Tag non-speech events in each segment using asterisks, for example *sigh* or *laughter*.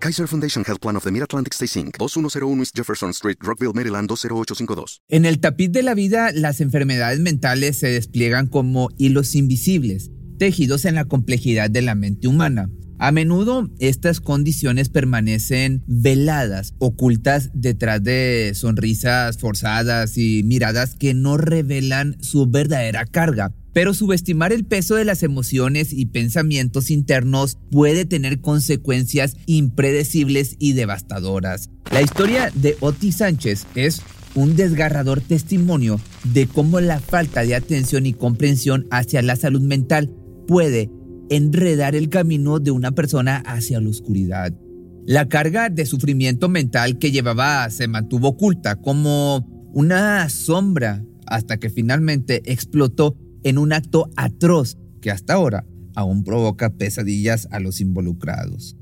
Kaiser Foundation Health Plan of the Mid-Atlantic Stay Inc., 2101 East Jefferson Street, Rockville, Maryland, 20852. En el tapiz de la vida, las enfermedades mentales se despliegan como hilos invisibles, tejidos en la complejidad de la mente humana. A menudo estas condiciones permanecen veladas, ocultas detrás de sonrisas forzadas y miradas que no revelan su verdadera carga. Pero subestimar el peso de las emociones y pensamientos internos puede tener consecuencias impredecibles y devastadoras. La historia de Otis Sánchez es un desgarrador testimonio de cómo la falta de atención y comprensión hacia la salud mental puede enredar el camino de una persona hacia la oscuridad. La carga de sufrimiento mental que llevaba se mantuvo oculta como una sombra hasta que finalmente explotó en un acto atroz que hasta ahora aún provoca pesadillas a los involucrados.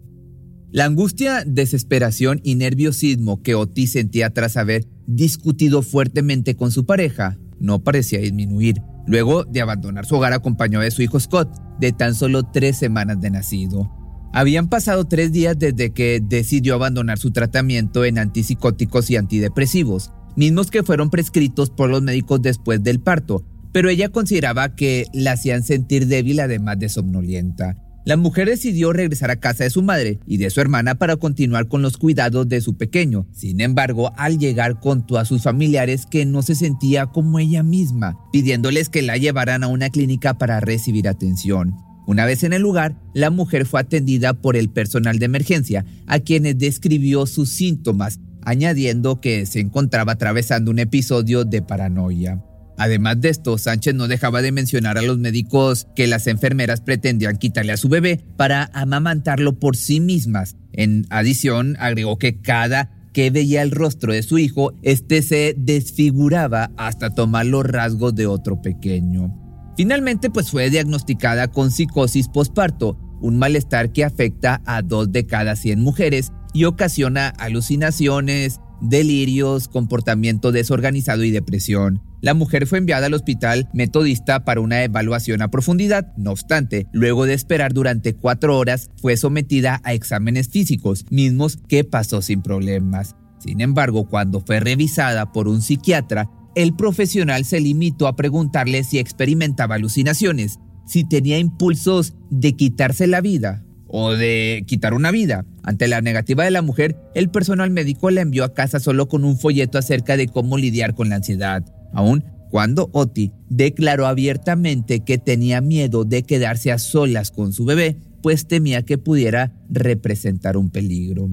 La angustia, desesperación y nerviosismo que Otis sentía tras haber discutido fuertemente con su pareja no parecía disminuir luego de abandonar su hogar acompañado de su hijo Scott, de tan solo tres semanas de nacido. Habían pasado tres días desde que decidió abandonar su tratamiento en antipsicóticos y antidepresivos, mismos que fueron prescritos por los médicos después del parto, pero ella consideraba que la hacían sentir débil además de somnolienta. La mujer decidió regresar a casa de su madre y de su hermana para continuar con los cuidados de su pequeño. Sin embargo, al llegar contó a sus familiares que no se sentía como ella misma, pidiéndoles que la llevaran a una clínica para recibir atención. Una vez en el lugar, la mujer fue atendida por el personal de emergencia, a quienes describió sus síntomas, añadiendo que se encontraba atravesando un episodio de paranoia. Además de esto, Sánchez no dejaba de mencionar a los médicos que las enfermeras pretendían quitarle a su bebé para amamantarlo por sí mismas. En adición, agregó que cada que veía el rostro de su hijo, este se desfiguraba hasta tomar los rasgos de otro pequeño. Finalmente, pues fue diagnosticada con psicosis posparto, un malestar que afecta a dos de cada 100 mujeres y ocasiona alucinaciones, delirios, comportamiento desorganizado y depresión. La mujer fue enviada al hospital metodista para una evaluación a profundidad. No obstante, luego de esperar durante cuatro horas, fue sometida a exámenes físicos, mismos que pasó sin problemas. Sin embargo, cuando fue revisada por un psiquiatra, el profesional se limitó a preguntarle si experimentaba alucinaciones, si tenía impulsos de quitarse la vida o de quitar una vida. Ante la negativa de la mujer, el personal médico la envió a casa solo con un folleto acerca de cómo lidiar con la ansiedad aun cuando Oti declaró abiertamente que tenía miedo de quedarse a solas con su bebé, pues temía que pudiera representar un peligro.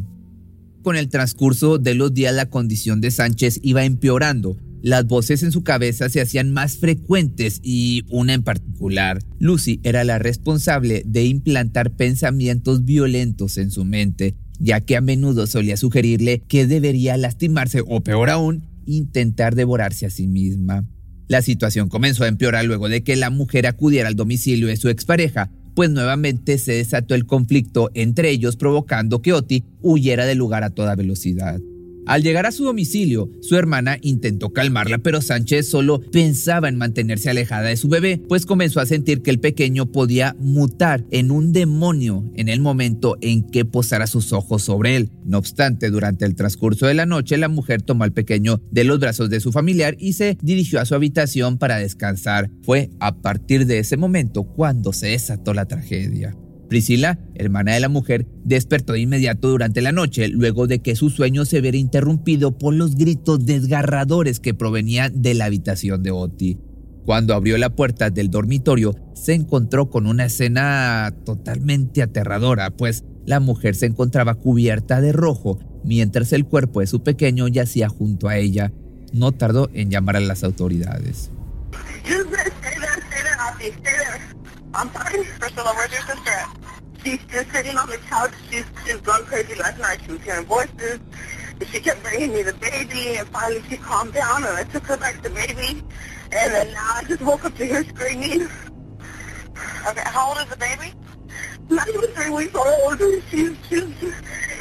Con el transcurso de los días la condición de Sánchez iba empeorando. Las voces en su cabeza se hacían más frecuentes y una en particular, Lucy era la responsable de implantar pensamientos violentos en su mente, ya que a menudo solía sugerirle que debería lastimarse o peor aún, intentar devorarse a sí misma. La situación comenzó a empeorar luego de que la mujer acudiera al domicilio de su expareja, pues nuevamente se desató el conflicto entre ellos provocando que Oti huyera del lugar a toda velocidad. Al llegar a su domicilio, su hermana intentó calmarla, pero Sánchez solo pensaba en mantenerse alejada de su bebé, pues comenzó a sentir que el pequeño podía mutar en un demonio en el momento en que posara sus ojos sobre él. No obstante, durante el transcurso de la noche, la mujer tomó al pequeño de los brazos de su familiar y se dirigió a su habitación para descansar. Fue a partir de ese momento cuando se desató la tragedia. Priscila, hermana de la mujer, despertó de inmediato durante la noche luego de que su sueño se viera interrumpido por los gritos desgarradores que provenían de la habitación de Oti. Cuando abrió la puerta del dormitorio, se encontró con una escena totalmente aterradora, pues la mujer se encontraba cubierta de rojo, mientras el cuerpo de su pequeño yacía junto a ella. No tardó en llamar a las autoridades. *laughs* she's just sitting on the couch. She's, she's gone crazy last night. She was hearing voices. she kept bringing me the baby, and finally she calmed down, and I took her back the baby, and then now I just woke up to her screaming. Okay, how old is the baby? Not even three weeks old. She's, she's,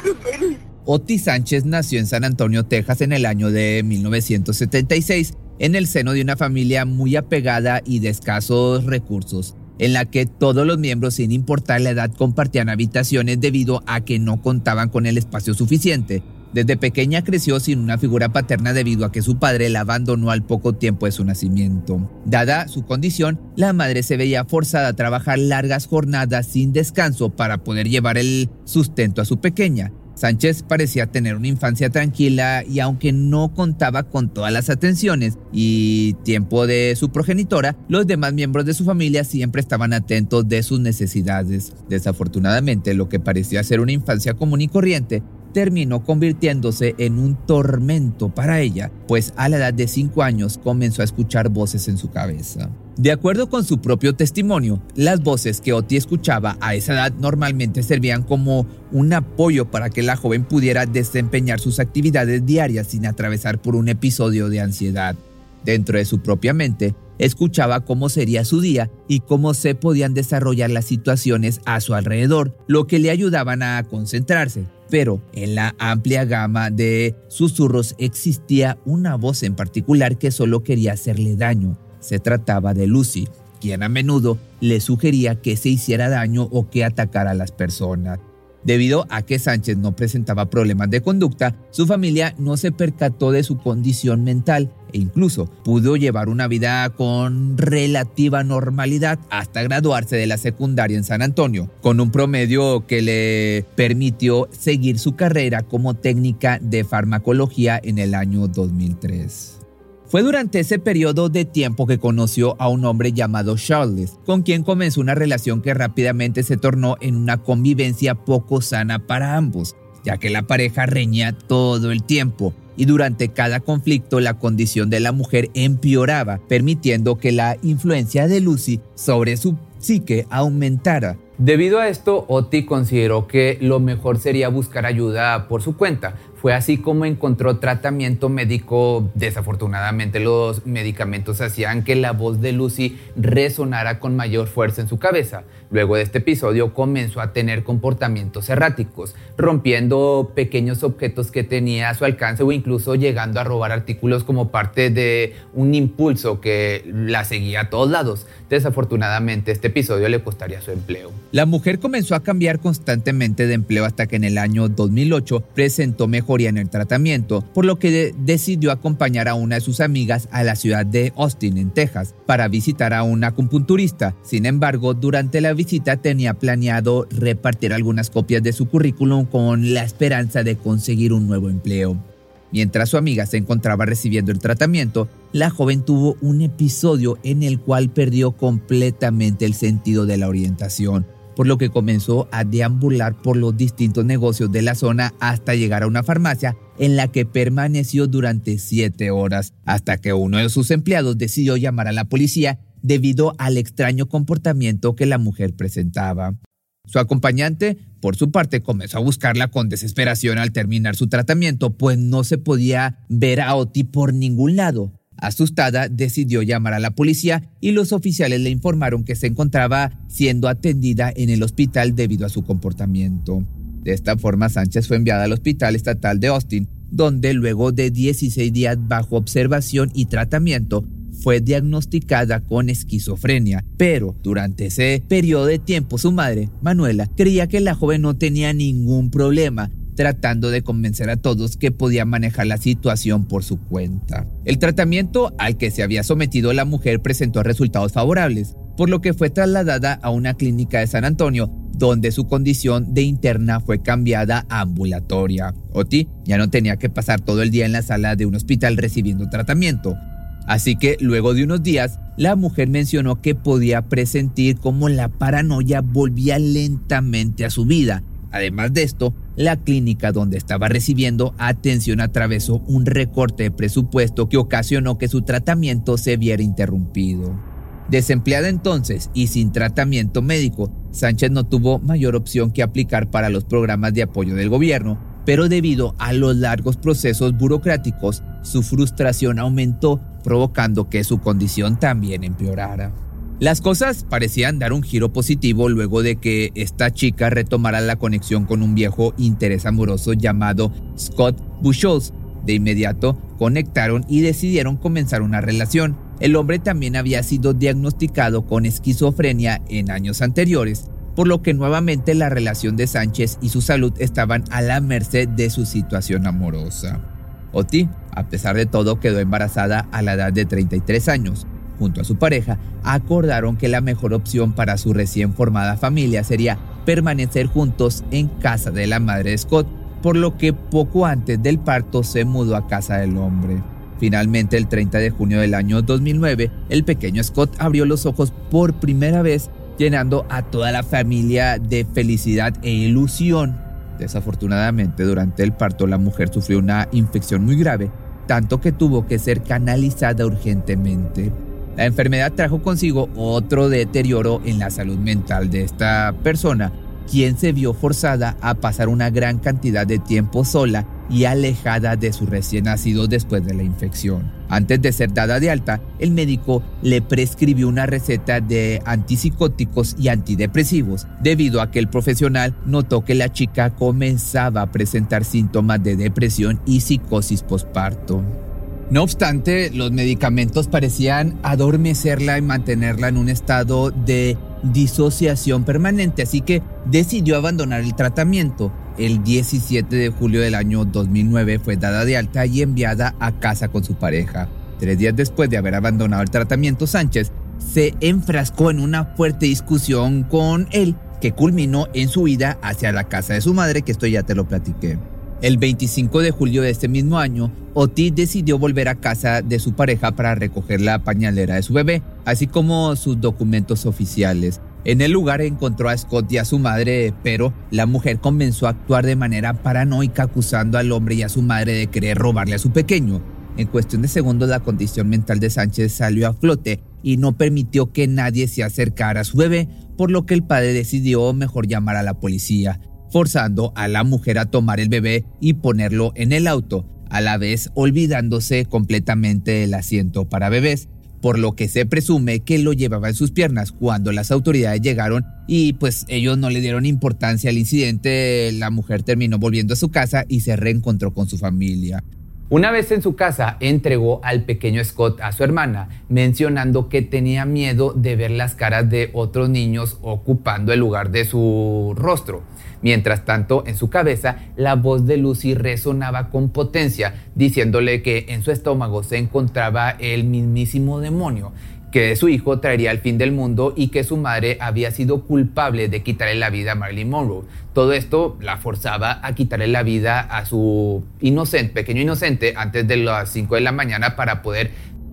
the baby. Otis Sánchez nació en San Antonio, Texas en el año de 1976, en el seno de una familia muy apegada y de escasos recursos, en la que todos los miembros, sin importar la edad, compartían habitaciones debido a que no contaban con el espacio suficiente. Desde pequeña creció sin una figura paterna debido a que su padre la abandonó al poco tiempo de su nacimiento. Dada su condición, la madre se veía forzada a trabajar largas jornadas sin descanso para poder llevar el sustento a su pequeña. Sánchez parecía tener una infancia tranquila y aunque no contaba con todas las atenciones y tiempo de su progenitora, los demás miembros de su familia siempre estaban atentos de sus necesidades. Desafortunadamente, lo que parecía ser una infancia común y corriente terminó convirtiéndose en un tormento para ella, pues a la edad de 5 años comenzó a escuchar voces en su cabeza. De acuerdo con su propio testimonio, las voces que Oti escuchaba a esa edad normalmente servían como un apoyo para que la joven pudiera desempeñar sus actividades diarias sin atravesar por un episodio de ansiedad. Dentro de su propia mente, escuchaba cómo sería su día y cómo se podían desarrollar las situaciones a su alrededor, lo que le ayudaban a concentrarse. Pero en la amplia gama de susurros existía una voz en particular que solo quería hacerle daño. Se trataba de Lucy, quien a menudo le sugería que se hiciera daño o que atacara a las personas. Debido a que Sánchez no presentaba problemas de conducta, su familia no se percató de su condición mental e incluso pudo llevar una vida con relativa normalidad hasta graduarse de la secundaria en San Antonio, con un promedio que le permitió seguir su carrera como técnica de farmacología en el año 2003. Fue durante ese periodo de tiempo que conoció a un hombre llamado Charles, con quien comenzó una relación que rápidamente se tornó en una convivencia poco sana para ambos, ya que la pareja reñía todo el tiempo y durante cada conflicto la condición de la mujer empeoraba, permitiendo que la influencia de Lucy sobre su psique aumentara. Debido a esto, Oti consideró que lo mejor sería buscar ayuda por su cuenta, fue así como encontró tratamiento médico. Desafortunadamente los medicamentos hacían que la voz de Lucy resonara con mayor fuerza en su cabeza. Luego de este episodio comenzó a tener comportamientos erráticos, rompiendo pequeños objetos que tenía a su alcance o incluso llegando a robar artículos como parte de un impulso que la seguía a todos lados. Desafortunadamente este episodio le costaría su empleo. La mujer comenzó a cambiar constantemente de empleo hasta que en el año 2008 presentó mejor en el tratamiento, por lo que decidió acompañar a una de sus amigas a la ciudad de Austin, en Texas, para visitar a una acupunturista. Sin embargo, durante la visita tenía planeado repartir algunas copias de su currículum con la esperanza de conseguir un nuevo empleo. Mientras su amiga se encontraba recibiendo el tratamiento, la joven tuvo un episodio en el cual perdió completamente el sentido de la orientación por lo que comenzó a deambular por los distintos negocios de la zona hasta llegar a una farmacia en la que permaneció durante siete horas, hasta que uno de sus empleados decidió llamar a la policía debido al extraño comportamiento que la mujer presentaba. Su acompañante, por su parte, comenzó a buscarla con desesperación al terminar su tratamiento, pues no se podía ver a Oti por ningún lado. Asustada, decidió llamar a la policía y los oficiales le informaron que se encontraba siendo atendida en el hospital debido a su comportamiento. De esta forma, Sánchez fue enviada al Hospital Estatal de Austin, donde luego de 16 días bajo observación y tratamiento, fue diagnosticada con esquizofrenia, pero durante ese periodo de tiempo su madre, Manuela, creía que la joven no tenía ningún problema tratando de convencer a todos que podía manejar la situación por su cuenta. El tratamiento al que se había sometido la mujer presentó resultados favorables, por lo que fue trasladada a una clínica de San Antonio, donde su condición de interna fue cambiada a ambulatoria. Oti ya no tenía que pasar todo el día en la sala de un hospital recibiendo tratamiento. Así que luego de unos días, la mujer mencionó que podía presentir cómo la paranoia volvía lentamente a su vida. Además de esto, la clínica donde estaba recibiendo atención atravesó un recorte de presupuesto que ocasionó que su tratamiento se viera interrumpido. Desempleada entonces y sin tratamiento médico, Sánchez no tuvo mayor opción que aplicar para los programas de apoyo del gobierno, pero debido a los largos procesos burocráticos, su frustración aumentó, provocando que su condición también empeorara. Las cosas parecían dar un giro positivo luego de que esta chica retomara la conexión con un viejo interés amoroso llamado Scott Buchholz. De inmediato conectaron y decidieron comenzar una relación. El hombre también había sido diagnosticado con esquizofrenia en años anteriores, por lo que nuevamente la relación de Sánchez y su salud estaban a la merced de su situación amorosa. Oti, a pesar de todo, quedó embarazada a la edad de 33 años. Junto a su pareja, acordaron que la mejor opción para su recién formada familia sería permanecer juntos en casa de la madre de Scott, por lo que poco antes del parto se mudó a casa del hombre. Finalmente, el 30 de junio del año 2009, el pequeño Scott abrió los ojos por primera vez, llenando a toda la familia de felicidad e ilusión. Desafortunadamente, durante el parto, la mujer sufrió una infección muy grave, tanto que tuvo que ser canalizada urgentemente. La enfermedad trajo consigo otro deterioro en la salud mental de esta persona, quien se vio forzada a pasar una gran cantidad de tiempo sola y alejada de su recién nacido después de la infección. Antes de ser dada de alta, el médico le prescribió una receta de antipsicóticos y antidepresivos, debido a que el profesional notó que la chica comenzaba a presentar síntomas de depresión y psicosis posparto. No obstante, los medicamentos parecían adormecerla y mantenerla en un estado de disociación permanente, así que decidió abandonar el tratamiento. El 17 de julio del año 2009 fue dada de alta y enviada a casa con su pareja. Tres días después de haber abandonado el tratamiento, Sánchez se enfrascó en una fuerte discusión con él que culminó en su ida hacia la casa de su madre, que esto ya te lo platiqué. El 25 de julio de este mismo año, Otis decidió volver a casa de su pareja para recoger la pañalera de su bebé, así como sus documentos oficiales. En el lugar encontró a Scott y a su madre, pero la mujer comenzó a actuar de manera paranoica acusando al hombre y a su madre de querer robarle a su pequeño. En cuestión de segundos la condición mental de Sánchez salió a flote y no permitió que nadie se acercara a su bebé, por lo que el padre decidió mejor llamar a la policía forzando a la mujer a tomar el bebé y ponerlo en el auto, a la vez olvidándose completamente del asiento para bebés, por lo que se presume que lo llevaba en sus piernas. Cuando las autoridades llegaron y pues ellos no le dieron importancia al incidente, la mujer terminó volviendo a su casa y se reencontró con su familia. Una vez en su casa, entregó al pequeño Scott a su hermana, mencionando que tenía miedo de ver las caras de otros niños ocupando el lugar de su rostro. Mientras tanto, en su cabeza, la voz de Lucy resonaba con potencia, diciéndole que en su estómago se encontraba el mismísimo demonio, que su hijo traería el fin del mundo y que su madre había sido culpable de quitarle la vida a Marilyn Monroe. Todo esto la forzaba a quitarle la vida a su inocente, pequeño inocente antes de las 5 de la mañana para poder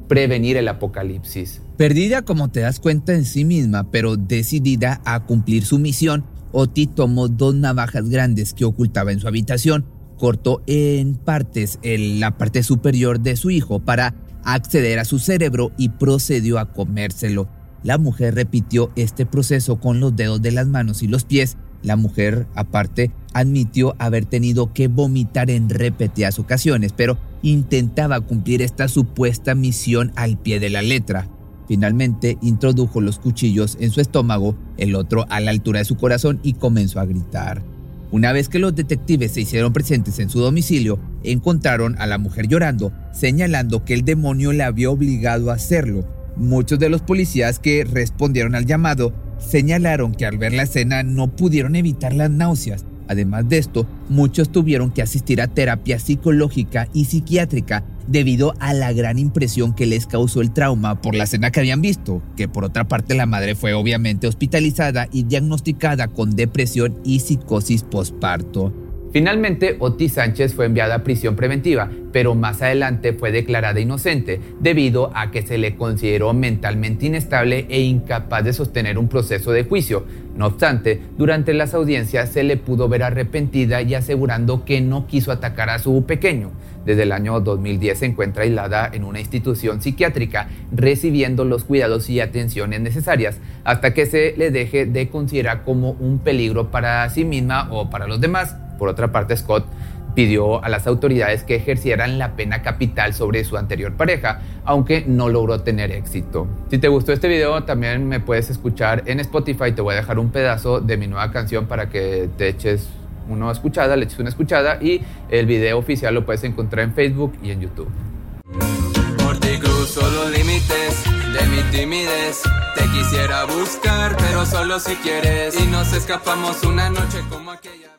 prevenir el apocalipsis. Perdida como te das cuenta en sí misma, pero decidida a cumplir su misión, Oti tomó dos navajas grandes que ocultaba en su habitación, cortó en partes la parte superior de su hijo para acceder a su cerebro y procedió a comérselo. La mujer repitió este proceso con los dedos de las manos y los pies. La mujer, aparte, admitió haber tenido que vomitar en repetidas ocasiones, pero intentaba cumplir esta supuesta misión al pie de la letra. Finalmente introdujo los cuchillos en su estómago, el otro a la altura de su corazón y comenzó a gritar. Una vez que los detectives se hicieron presentes en su domicilio, encontraron a la mujer llorando, señalando que el demonio le había obligado a hacerlo. Muchos de los policías que respondieron al llamado señalaron que al ver la escena no pudieron evitar las náuseas. Además de esto, muchos tuvieron que asistir a terapia psicológica y psiquiátrica debido a la gran impresión que les causó el trauma por la escena que habían visto, que por otra parte la madre fue obviamente hospitalizada y diagnosticada con depresión y psicosis postparto. Finalmente, Otis Sánchez fue enviada a prisión preventiva, pero más adelante fue declarada inocente debido a que se le consideró mentalmente inestable e incapaz de sostener un proceso de juicio. No obstante, durante las audiencias se le pudo ver arrepentida y asegurando que no quiso atacar a su pequeño. Desde el año 2010 se encuentra aislada en una institución psiquiátrica, recibiendo los cuidados y atenciones necesarias hasta que se le deje de considerar como un peligro para sí misma o para los demás. Por otra parte, Scott pidió a las autoridades que ejercieran la pena capital sobre su anterior pareja, aunque no logró tener éxito. Si te gustó este video, también me puedes escuchar en Spotify. Te voy a dejar un pedazo de mi nueva canción para que te eches una escuchada, le eches una escuchada y el video oficial lo puedes encontrar en Facebook y en YouTube. Por ti cruzo los límites de mi timidez. Te quisiera buscar, pero solo si quieres. Y nos escapamos una noche como aquella.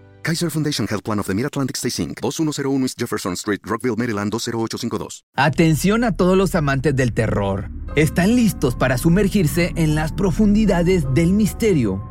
Kaiser Foundation Health Plan of the Mid-Atlantic Stay Inc., 2101 East Jefferson Street, Rockville, Maryland 20852. Atención a todos los amantes del terror. ¿Están listos para sumergirse en las profundidades del misterio?